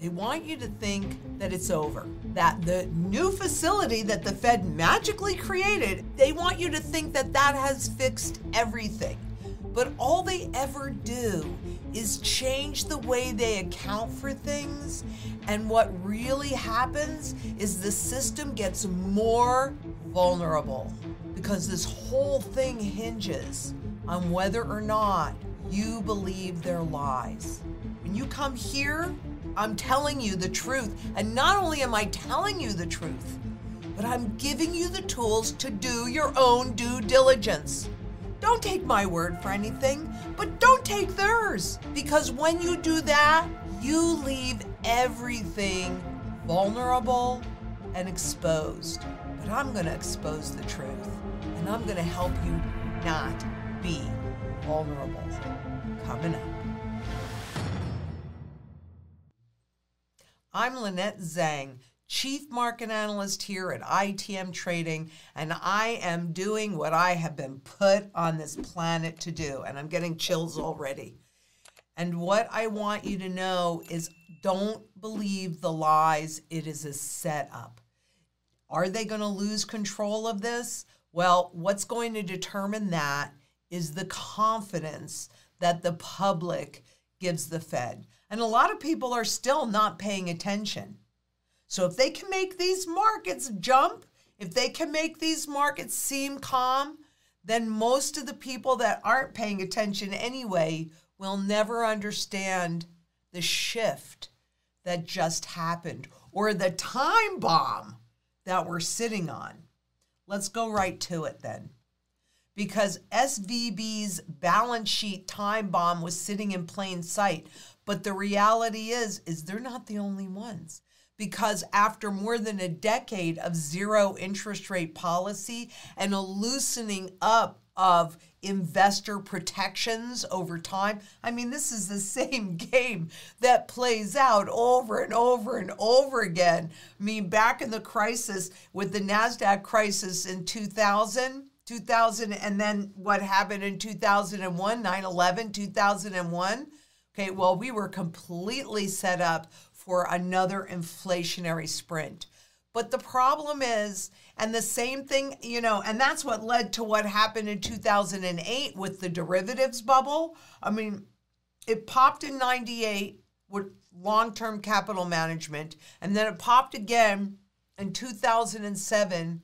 They want you to think that it's over, that the new facility that the Fed magically created, they want you to think that that has fixed everything. But all they ever do is change the way they account for things. And what really happens is the system gets more vulnerable because this whole thing hinges on whether or not you believe their lies. When you come here, I'm telling you the truth. And not only am I telling you the truth, but I'm giving you the tools to do your own due diligence. Don't take my word for anything, but don't take theirs. Because when you do that, you leave everything vulnerable and exposed. But I'm going to expose the truth, and I'm going to help you not be vulnerable. Coming up. I'm Lynette Zang, Chief Market Analyst here at ITM Trading, and I am doing what I have been put on this planet to do, and I'm getting chills already. And what I want you to know is don't believe the lies, it is a setup. Are they going to lose control of this? Well, what's going to determine that is the confidence that the public gives the Fed. And a lot of people are still not paying attention. So if they can make these markets jump, if they can make these markets seem calm, then most of the people that aren't paying attention anyway will never understand the shift that just happened or the time bomb that we're sitting on. Let's go right to it then. Because SVB's balance sheet time bomb was sitting in plain sight. But the reality is is they're not the only ones. Because after more than a decade of zero interest rate policy and a loosening up of investor protections over time. I mean, this is the same game that plays out over and over and over again. I mean, back in the crisis with the NASDAQ crisis in 2000, 2000, and then what happened in 2001, 9 11, 2001. Okay, well, we were completely set up for another inflationary sprint. But the problem is, and the same thing, you know, and that's what led to what happened in 2008 with the derivatives bubble. I mean, it popped in 98 with long term capital management, and then it popped again in 2007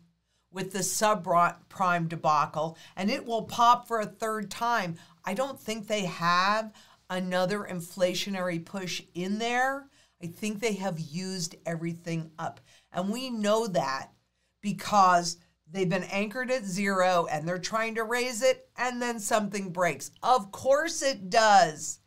with the subprime debacle, and it will pop for a third time. I don't think they have another inflationary push in there. I think they have used everything up. And we know that because they've been anchored at zero and they're trying to raise it and then something breaks. Of course it does.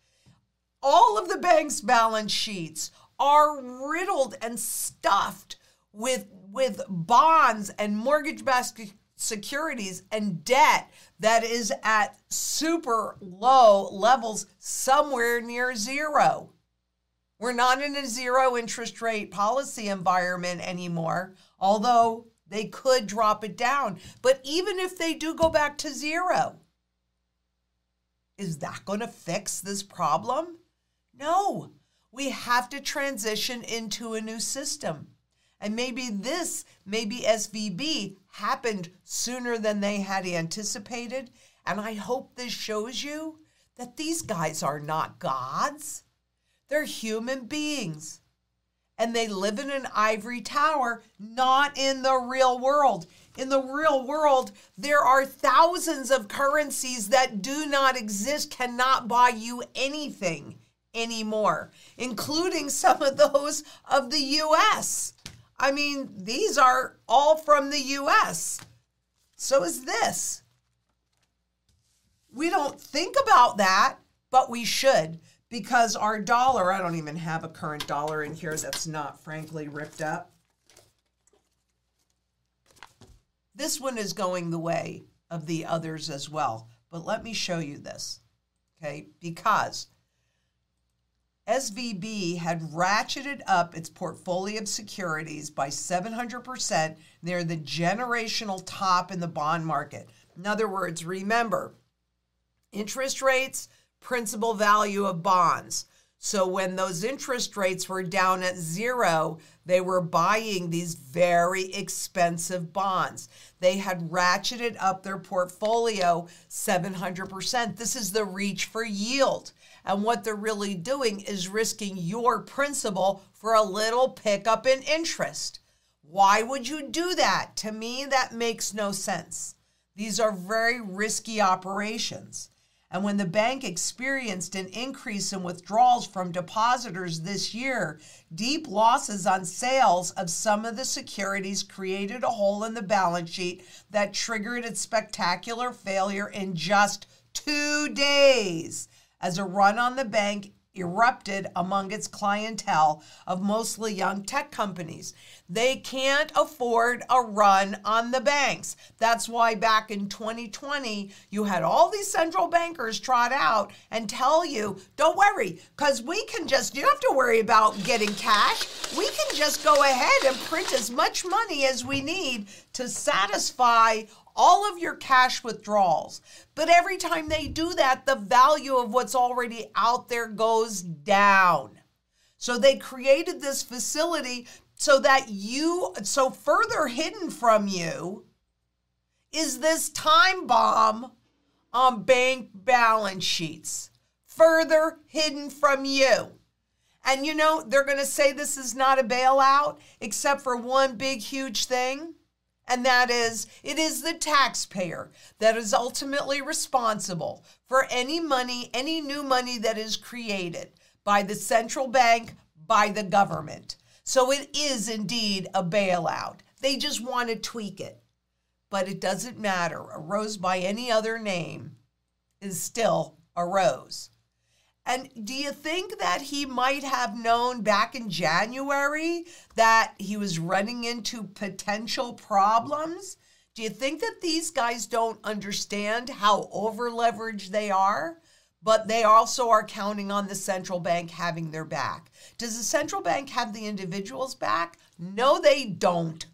All of the bank's balance sheets are riddled and stuffed with with bonds and mortgage basket securities and debt that is at super low levels somewhere near zero. We're not in a zero interest rate policy environment anymore, although they could drop it down. But even if they do go back to zero, is that going to fix this problem? No. We have to transition into a new system. And maybe this, maybe SVB happened sooner than they had anticipated. And I hope this shows you that these guys are not gods. They're human beings. And they live in an ivory tower, not in the real world. In the real world, there are thousands of currencies that do not exist, cannot buy you anything anymore, including some of those of the US. I mean, these are all from the US. So is this. We don't think about that, but we should because our dollar, I don't even have a current dollar in here that's not frankly ripped up. This one is going the way of the others as well. But let me show you this, okay? Because SVB had ratcheted up its portfolio of securities by 700%. They're the generational top in the bond market. In other words, remember, interest rates principal value of bonds. So when those interest rates were down at zero, they were buying these very expensive bonds. They had ratcheted up their portfolio 700%. This is the reach for yield. And what they're really doing is risking your principal for a little pickup in interest. Why would you do that? To me, that makes no sense. These are very risky operations. And when the bank experienced an increase in withdrawals from depositors this year, deep losses on sales of some of the securities created a hole in the balance sheet that triggered its spectacular failure in just two days as a run on the bank erupted among its clientele of mostly young tech companies. They can't afford a run on the banks. That's why back in 2020, you had all these central bankers trot out and tell you, don't worry, because we can just, you don't have to worry about getting cash. We can just go ahead and print as much money as we need to satisfy all of your cash withdrawals. But every time they do that, the value of what's already out there goes down. So they created this facility so that you, so further hidden from you is this time bomb on bank balance sheets. Further hidden from you. And you know, they're going to say this is not a bailout, except for one big, huge thing. And that is, it is the taxpayer that is ultimately responsible for any money, any new money that is created by the central bank, by the government. So it is indeed a bailout. They just want to tweak it. But it doesn't matter. A rose by any other name is still a rose. And do you think that he might have known back in January that he was running into potential problems? Do you think that these guys don't understand how overleveraged they are? but they also are counting on the central bank having their back. Does the central bank have the individuals back? No, they don't.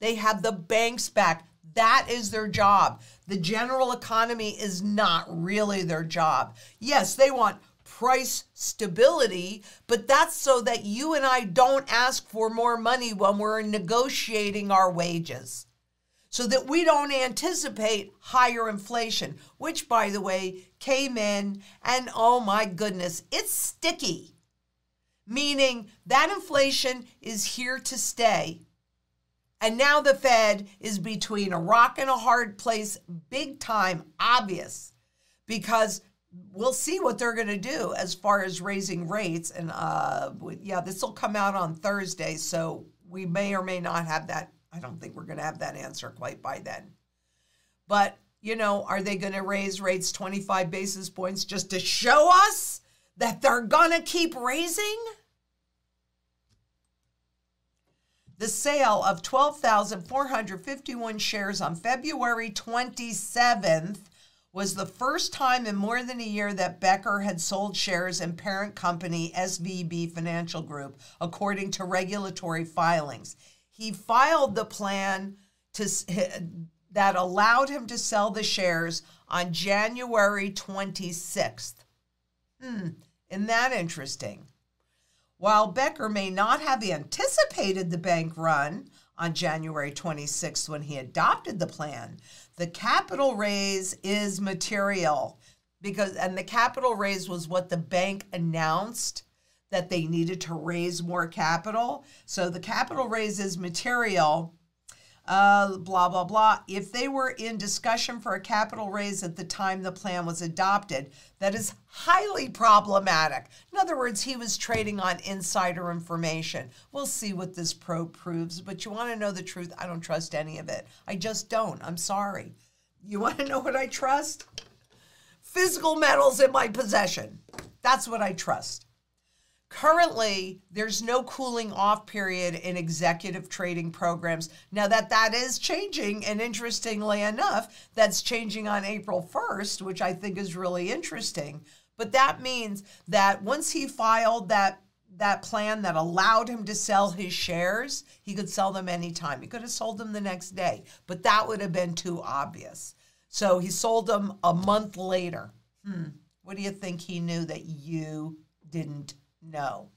They have the banks back. That is their job. The general economy is not really their job. Yes, they want price stability, but that's so that you and I don't ask for more money when we're negotiating our wages so that we don't anticipate higher inflation, which, by the way, came in and oh my goodness, it's sticky. Meaning that inflation is here to stay. And now the Fed is between a rock and a hard place, big time, obvious, because we'll see what they're going to do as far as raising rates. And uh, yeah, this will come out on Thursday, so we may or may not have that I don't think we're going to have that answer quite by then. But, you know, are they going to raise rates 25 basis points just to show us that they're going to keep raising? The sale of 12,451 shares on February 27th was the first time in more than a year that Becker had sold shares in parent company SVB Financial Group, according to regulatory filings he filed the plan to that allowed him to sell the shares on January 26th. Hmm, isn't that interesting? While Becker may not have anticipated the bank run on January 26th when he adopted the plan, the capital raise is material because and the capital raise was what the bank announced that they needed to raise more capital. So the capital raise is material. Uh, blah, blah, blah. If they were in discussion for a capital raise at the time the plan was adopted, that is highly problematic. In other words, he was trading on insider information. We'll see what this probe proves, but you want to know the truth? I don't trust any of it. I just don't. I'm sorry. You want to know what I trust? Physical metals in my possession. That's what I trust. Currently, there's no cooling off period in executive trading programs. Now that that is changing, and interestingly enough, that's changing on April 1st, which I think is really interesting. But that means that once he filed that that plan that allowed him to sell his shares, he could sell them anytime. He could have sold them the next day, but that would have been too obvious. So he sold them a month later. Hmm. What do you think he knew that you didn't know.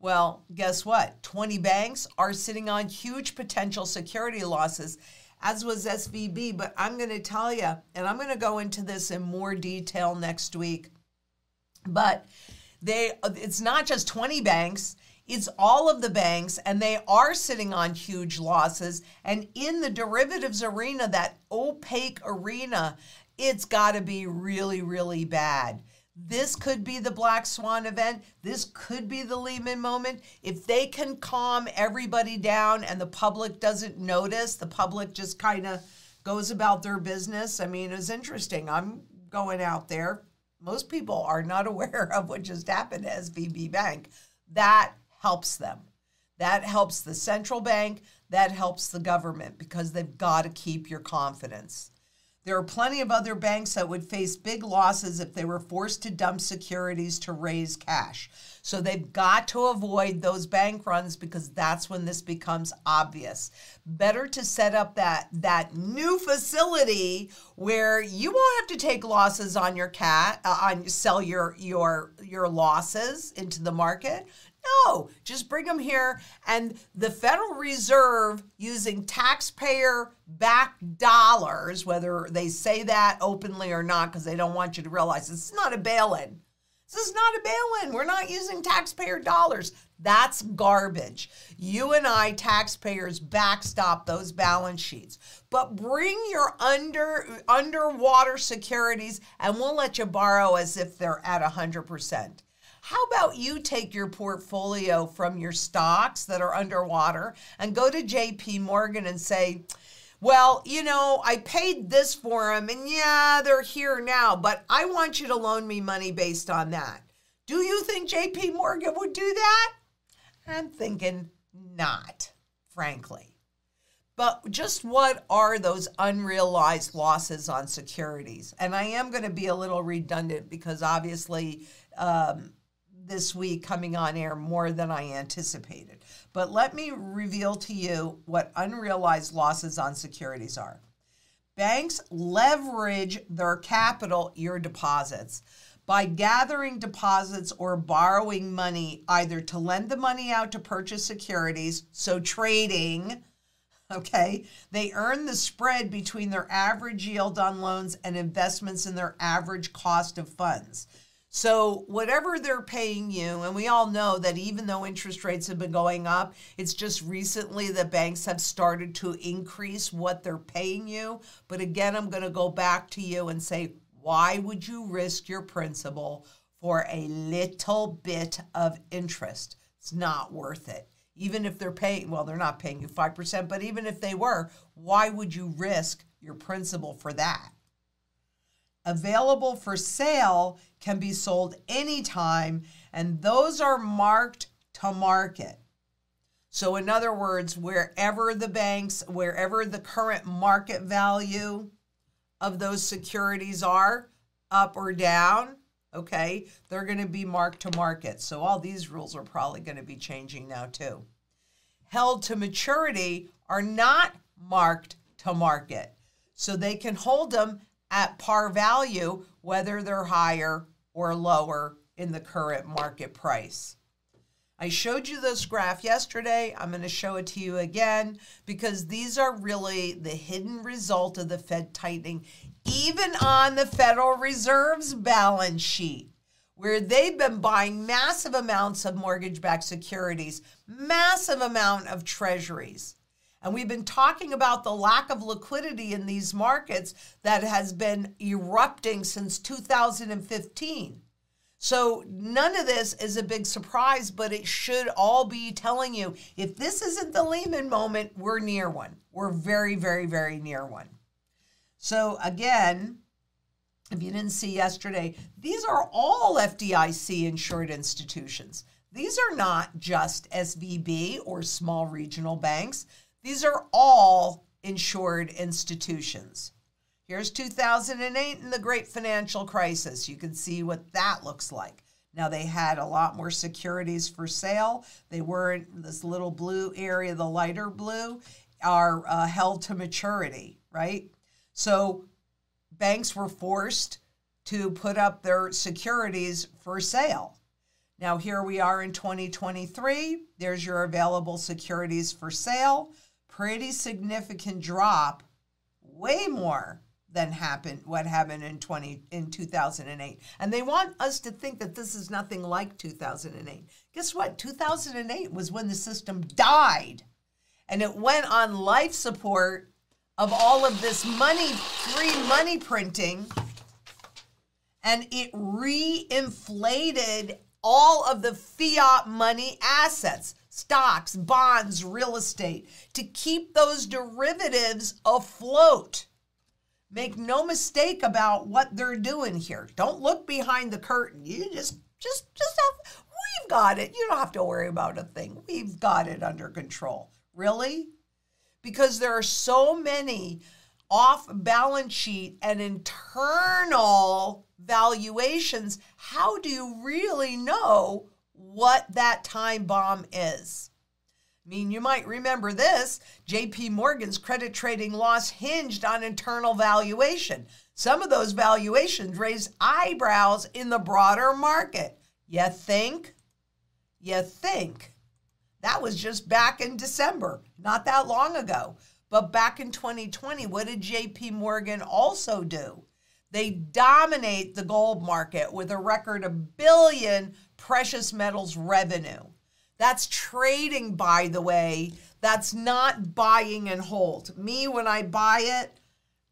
Well, guess what? 20 banks are sitting on huge potential security losses, as was SVB. But I'm going to tell you, and I'm going to go into this in more detail next week. But they, it's not just 20 banks, it's all of the banks, and they are sitting on huge losses. And in the derivatives arena, that opaque arena, it's got to be really, really bad. This could be the black swan event. This could be the Lehman moment. If they can calm everybody down and the public doesn't notice, the public just kind of goes about their business. I mean, it's interesting. I'm going out there. Most people are not aware of what just happened to SVB Bank. That helps them. That helps the central bank. That helps the government because they've got to keep your confidence. There are plenty of other banks that would face big losses if they were forced to dump securities to raise cash. So they've got to avoid those bank runs because that's when this becomes obvious. Better to set up that that new facility where you won't have to take losses on your cat uh, on sell your your your losses into the market. No, just bring them here. And the Federal Reserve, using taxpayer backed dollars, whether they say that openly or not, because they don't want you to realize this is not a bail in. This is not a bail in. We're not using taxpayer dollars. That's garbage. You and I, taxpayers, backstop those balance sheets. But bring your under underwater securities and we'll let you borrow as if they're at 100%. How about you take your portfolio from your stocks that are underwater and go to JP Morgan and say, well, you know, I paid this for them and yeah, they're here now, but I want you to loan me money based on that. Do you think JP Morgan would do that? I'm thinking not, frankly. But just what are those unrealized losses on securities? And I am going to be a little redundant because obviously um, this week coming on air more than I anticipated. But let me reveal to you what unrealized losses on securities are. Banks leverage their capital, your deposits, by gathering deposits or borrowing money either to lend the money out to purchase securities, so trading, okay? They earn the spread between their average yield on loans and investments in their average cost of funds. So, whatever they're paying you, and we all know that even though interest rates have been going up, it's just recently that banks have started to increase what they're paying you. But again, I'm going to go back to you and say, why would you risk your principal for a little bit of interest? It's not worth it. Even if they're paying, well, they're not paying you 5%, but even if they were, why would you risk your principal for that? Available for sale can be sold anytime, and those are marked to market. So, in other words, wherever the banks, wherever the current market value of those securities are, up or down, okay, they're going to be marked to market. So, all these rules are probably going to be changing now, too. Held to maturity are not marked to market. So, they can hold them at par value, whether they're higher or lower in the current market price. I showed you this graph yesterday. I'm going to show it to you again because these are really the hidden result of the Fed tightening, even on the Federal Reserve's balance sheet, where they've been buying massive amounts of mortgage backed securities, massive amount of treasuries. And we've been talking about the lack of liquidity in these markets that has been erupting since 2015. So none of this is a big surprise, but it should all be telling you if this isn't the Lehman moment, we're near one. We're very, very, very near one. So again, if you didn't see yesterday, these are all FDIC insured institutions. These are not just SVB or small regional banks. These are all insured institutions. Here's 2008 and the great financial crisis. You can see what that looks like. Now, they had a lot more securities for sale. They weren't this little blue area, the lighter blue, are uh, held to maturity, right? So banks were forced to put up their securities for sale. Now, here we are in 2023. There's your available securities for sale. Pretty significant drop, way more than happened what happened in 20 in 2008 and they want us to think that this is nothing like 2008 guess what? 2008 was when the system died. And it went on life support of all of this money free money printing. And it reinflated all of the fiat money assets stocks bonds real estate to keep those derivatives afloat Make no mistake about what they're doing here. Don't look behind the curtain. You just just just have we've got it. You don't have to worry about a thing. We've got it under control. Really? Because there are so many off balance sheet and internal valuations. How do you really know what that time bomb is? I mean, you might remember this. JP Morgan's credit trading loss hinged on internal valuation. Some of those valuations raised eyebrows in the broader market. You think? You think? That was just back in December, not that long ago. But back in 2020, what did JP Morgan also do? They dominate the gold market with a record of billion precious metals revenue. That's trading, by the way. That's not buying and hold. Me, when I buy it,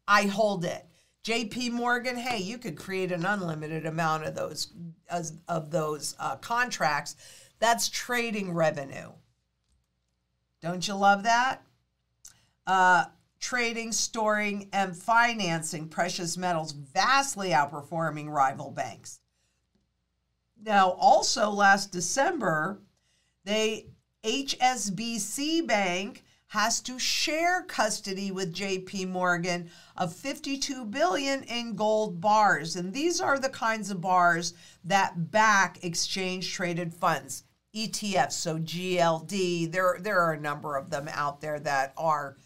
I hold it. JP Morgan, hey, you could create an unlimited amount of those of those uh, contracts. That's trading revenue. Don't you love that? Uh, trading, storing, and financing precious metals vastly outperforming rival banks. Now, also last December, they HSBC Bank has to share custody with JP Morgan of 52 billion in gold bars. And these are the kinds of bars that back exchange traded funds ETFs so GLD there there are a number of them out there that are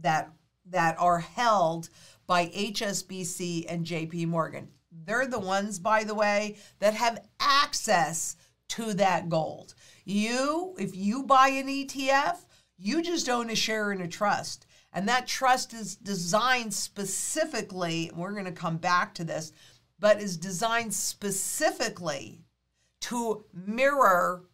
that that are held by HSBC and JP Morgan they're the ones by the way that have access to that gold you, if you buy an ETF, you just own a share in a trust. And that trust is designed specifically, we're going to come back to this, but is designed specifically to mirror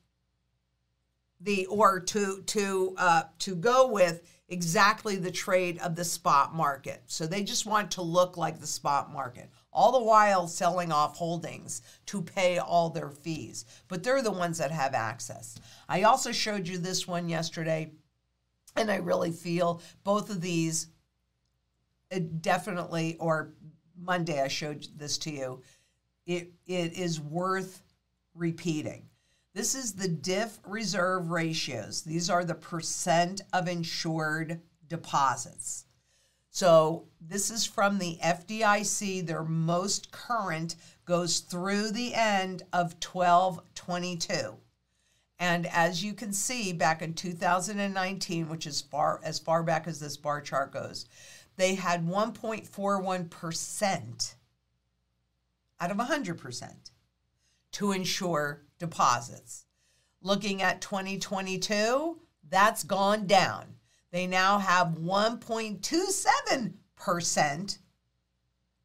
the or to to uh, to go with exactly the trade of the spot market. So they just want to look like the spot market all the while selling off holdings to pay all their fees. But they're the ones that have access. I also showed you this one yesterday, and I really feel both of these uh, definitely, or Monday I showed this to you, it, it is worth repeating. This is the DIF reserve ratios. These are the percent of insured deposits. So this is from the FDIC. Their most current goes through the end of 1222. And as you can see, back in 2019, which is far as far back as this bar chart goes, they had 1.41% out of 100% to insure deposits. Looking at 2022, that's gone down they now have 1.27%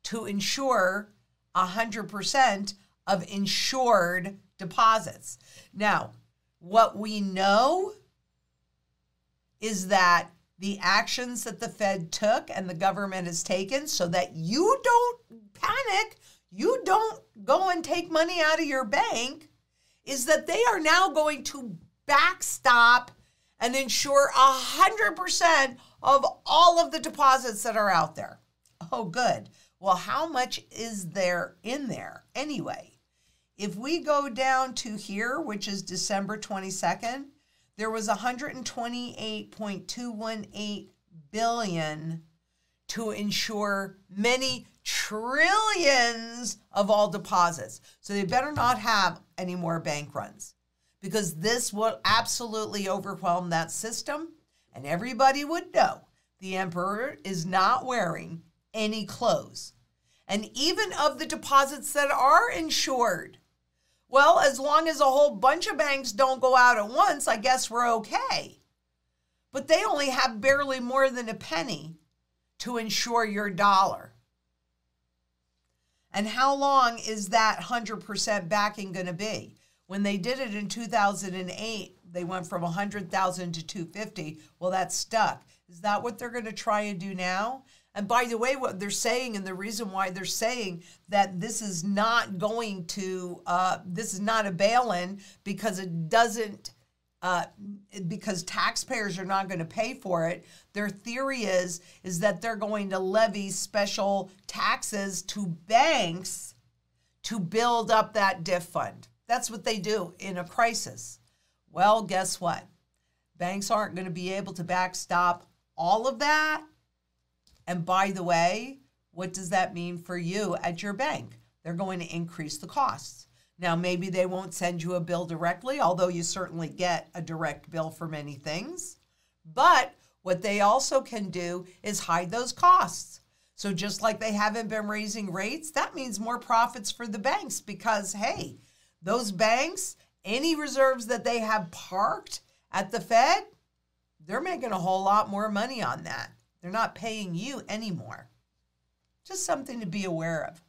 to insure 100% of insured deposits. Now, what we know is that the actions that the Fed took and the government has taken so that you don't panic, you don't go and take money out of your bank, is that they are now going to backstop and insure 100% of all of the deposits that are out there. Oh, good. Well, how much is there in there anyway? If we go down to here, which is December 22nd, there was 128.218 billion to insure many trillions of all deposits. So they better not have any more bank runs because this will absolutely overwhelm that system. And everybody would know the emperor is not wearing any clothes. and even of the deposits that are insured. Well, as long as a whole bunch of banks don't go out at once, I guess we're okay. But they only have barely more than a penny to insure your dollar. And how long is that 100% backing going to be? When they did it in 2008, they went from 100,000 to 250. Well, that's stuck. Is that what they're going to try and do now? And by the way, what they're saying, and the reason why they're saying that this is not going to, uh, this is not a bail in because it doesn't, uh, because taxpayers are not going to pay for it. Their theory is is that they're going to levy special taxes to banks to build up that DIF fund. That's what they do in a crisis. Well, guess what? Banks aren't going to be able to backstop all of that and by the way, what does that mean for you at your bank? They're going to increase the costs. Now, maybe they won't send you a bill directly, although you certainly get a direct bill for many things. But what they also can do is hide those costs. So, just like they haven't been raising rates, that means more profits for the banks because, hey, those banks, any reserves that they have parked at the Fed, they're making a whole lot more money on that. They're not paying you anymore. Just something to be aware of.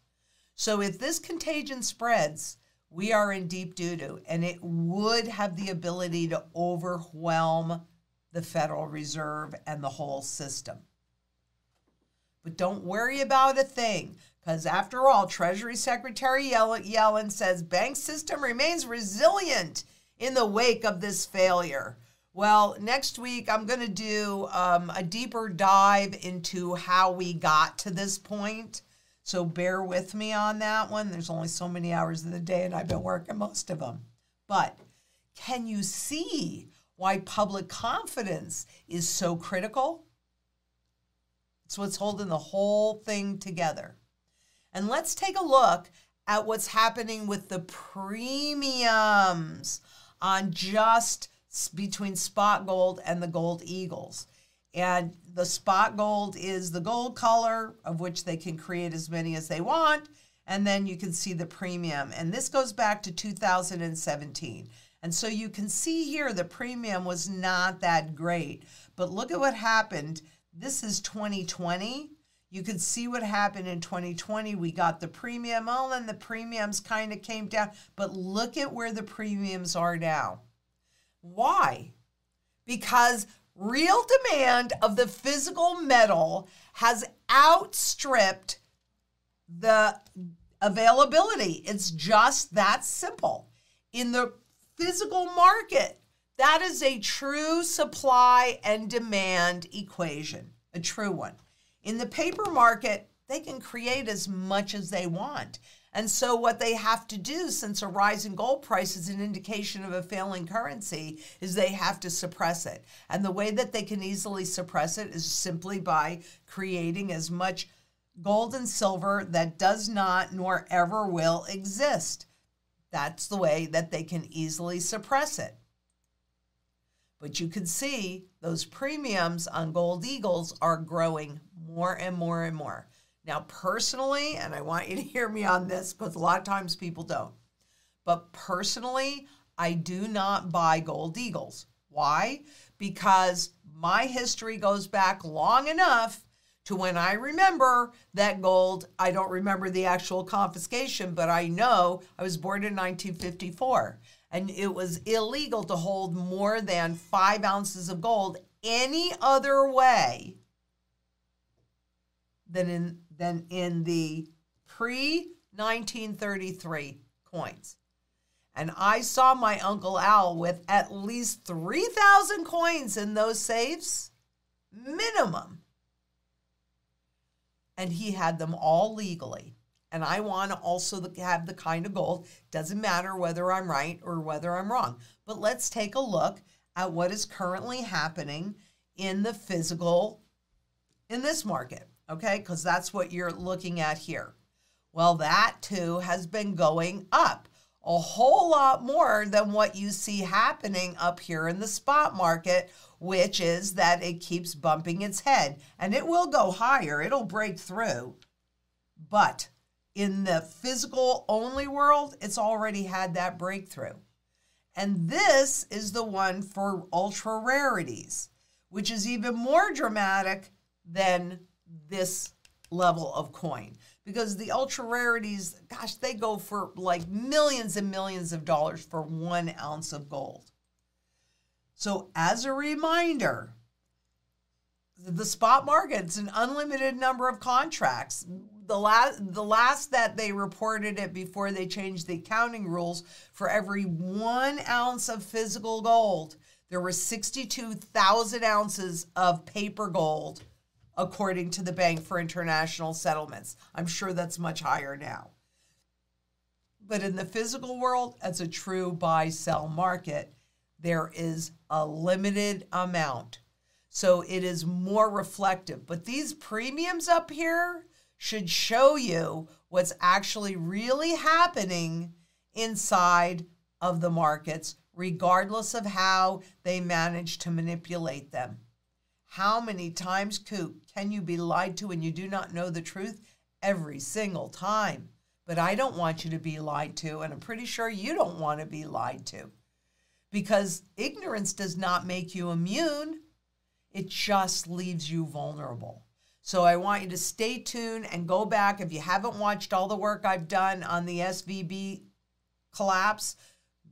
So if this contagion spreads, we are in deep doo doo, and it would have the ability to overwhelm the Federal Reserve and the whole system. But don't worry about a thing, because after all, Treasury Secretary Yellen says bank system remains resilient in the wake of this failure. Well, next week I'm going to do um, a deeper dive into how we got to this point. So bear with me on that one. There's only so many hours in the day, and I've been working most of them. But can you see why public confidence is so critical? It's what's holding the whole thing together. And let's take a look at what's happening with the premiums on just between spot gold and the gold eagles. And the spot gold is the gold color, of which they can create as many as they want. And then you can see the premium. And this goes back to 2017. And so you can see here the premium was not that great. But look at what happened. This is 2020. You could see what happened in 2020. We got the premium. Oh, and the premiums kind of came down. But look at where the premiums are now. Why? Because real demand of the physical metal has outstripped the availability. It's just that simple. In the physical market, that is a true supply and demand equation, a true one. In the paper market, they can create as much as they want. And so, what they have to do, since a rise in gold price is an indication of a failing currency, is they have to suppress it. And the way that they can easily suppress it is simply by creating as much gold and silver that does not nor ever will exist. That's the way that they can easily suppress it. But you can see those premiums on gold eagles are growing more and more and more. Now, personally, and I want you to hear me on this because a lot of times people don't, but personally, I do not buy gold eagles. Why? Because my history goes back long enough to when I remember that gold. I don't remember the actual confiscation, but I know I was born in 1954 and it was illegal to hold more than five ounces of gold any other way than in than in the pre 1933 coins. And I saw my Uncle Al with at least 3,000 coins in those safes, minimum. And he had them all legally. And I want to also have the kind of gold. Doesn't matter whether I'm right or whether I'm wrong. But let's take a look at what is currently happening in the physical, in this market okay? Because that's what you're looking at here. Well, that too has been going up a whole lot more than what you see happening up here in the spot market, which is that it keeps bumping its head and it will go higher, it'll break through. But in the physical only world, it's already had that breakthrough. And this is the one for ultra rarities, which is even more dramatic than this level of coin because the ultra rarities, gosh, they go for like millions and millions of dollars for one ounce of gold. So, as a reminder, the spot market's an unlimited number of contracts. The last, the last that they reported it before they changed the accounting rules, for every one ounce of physical gold, there were 62,000 ounces of paper gold according to the Bank for International Settlements. I'm sure that's much higher now. But in the physical world, as a true buy sell market, there is a limited amount. So it is more reflective. But these premiums up here should show you what's actually really happening inside of the markets, regardless of how they manage to manipulate them. How many times, Coop, can you be lied to and you do not know the truth? Every single time. But I don't want you to be lied to, and I'm pretty sure you don't want to be lied to. Because ignorance does not make you immune, it just leaves you vulnerable. So I want you to stay tuned and go back. If you haven't watched all the work I've done on the SVB collapse,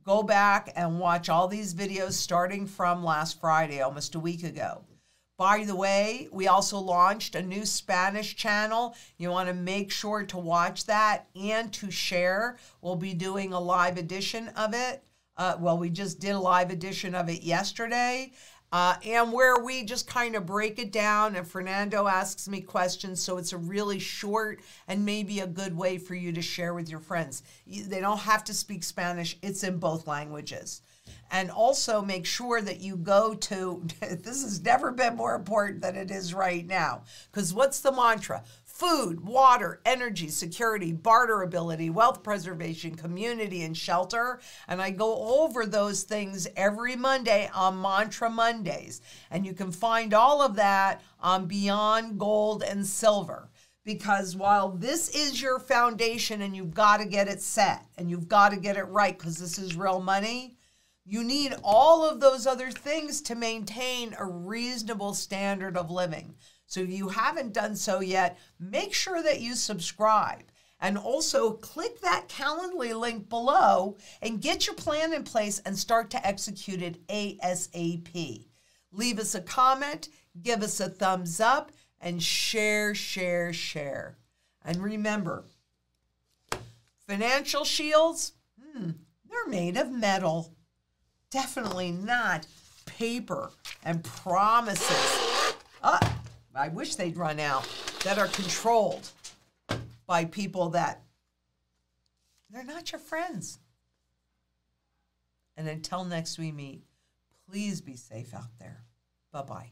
go back and watch all these videos starting from last Friday, almost a week ago. By the way, we also launched a new Spanish channel. You want to make sure to watch that and to share. We'll be doing a live edition of it. Uh, well, we just did a live edition of it yesterday. Uh, and where we just kind of break it down, and Fernando asks me questions. So it's a really short and maybe a good way for you to share with your friends. They don't have to speak Spanish, it's in both languages and also make sure that you go to this has never been more important than it is right now because what's the mantra food water energy security barterability wealth preservation community and shelter. And i go over those things every monday on mantra mondays. And you can find all of that on beyond gold and silver. Because while this is your foundation and you've got to get it set and you've got to get it right because this is real money you need all of those other things to maintain a reasonable standard of living. So if you haven't done so yet, make sure that you subscribe. And also click that Calendly link below and get your plan in place and start to execute it ASAP. Leave us a comment, give us a thumbs up, and share, share, share. And remember, financial shields, hmm, they're made of metal definitely not paper and promises. Uh, I wish they'd run out that are controlled by people that they're not your friends. And until next we meet, please be safe out there. Bye bye.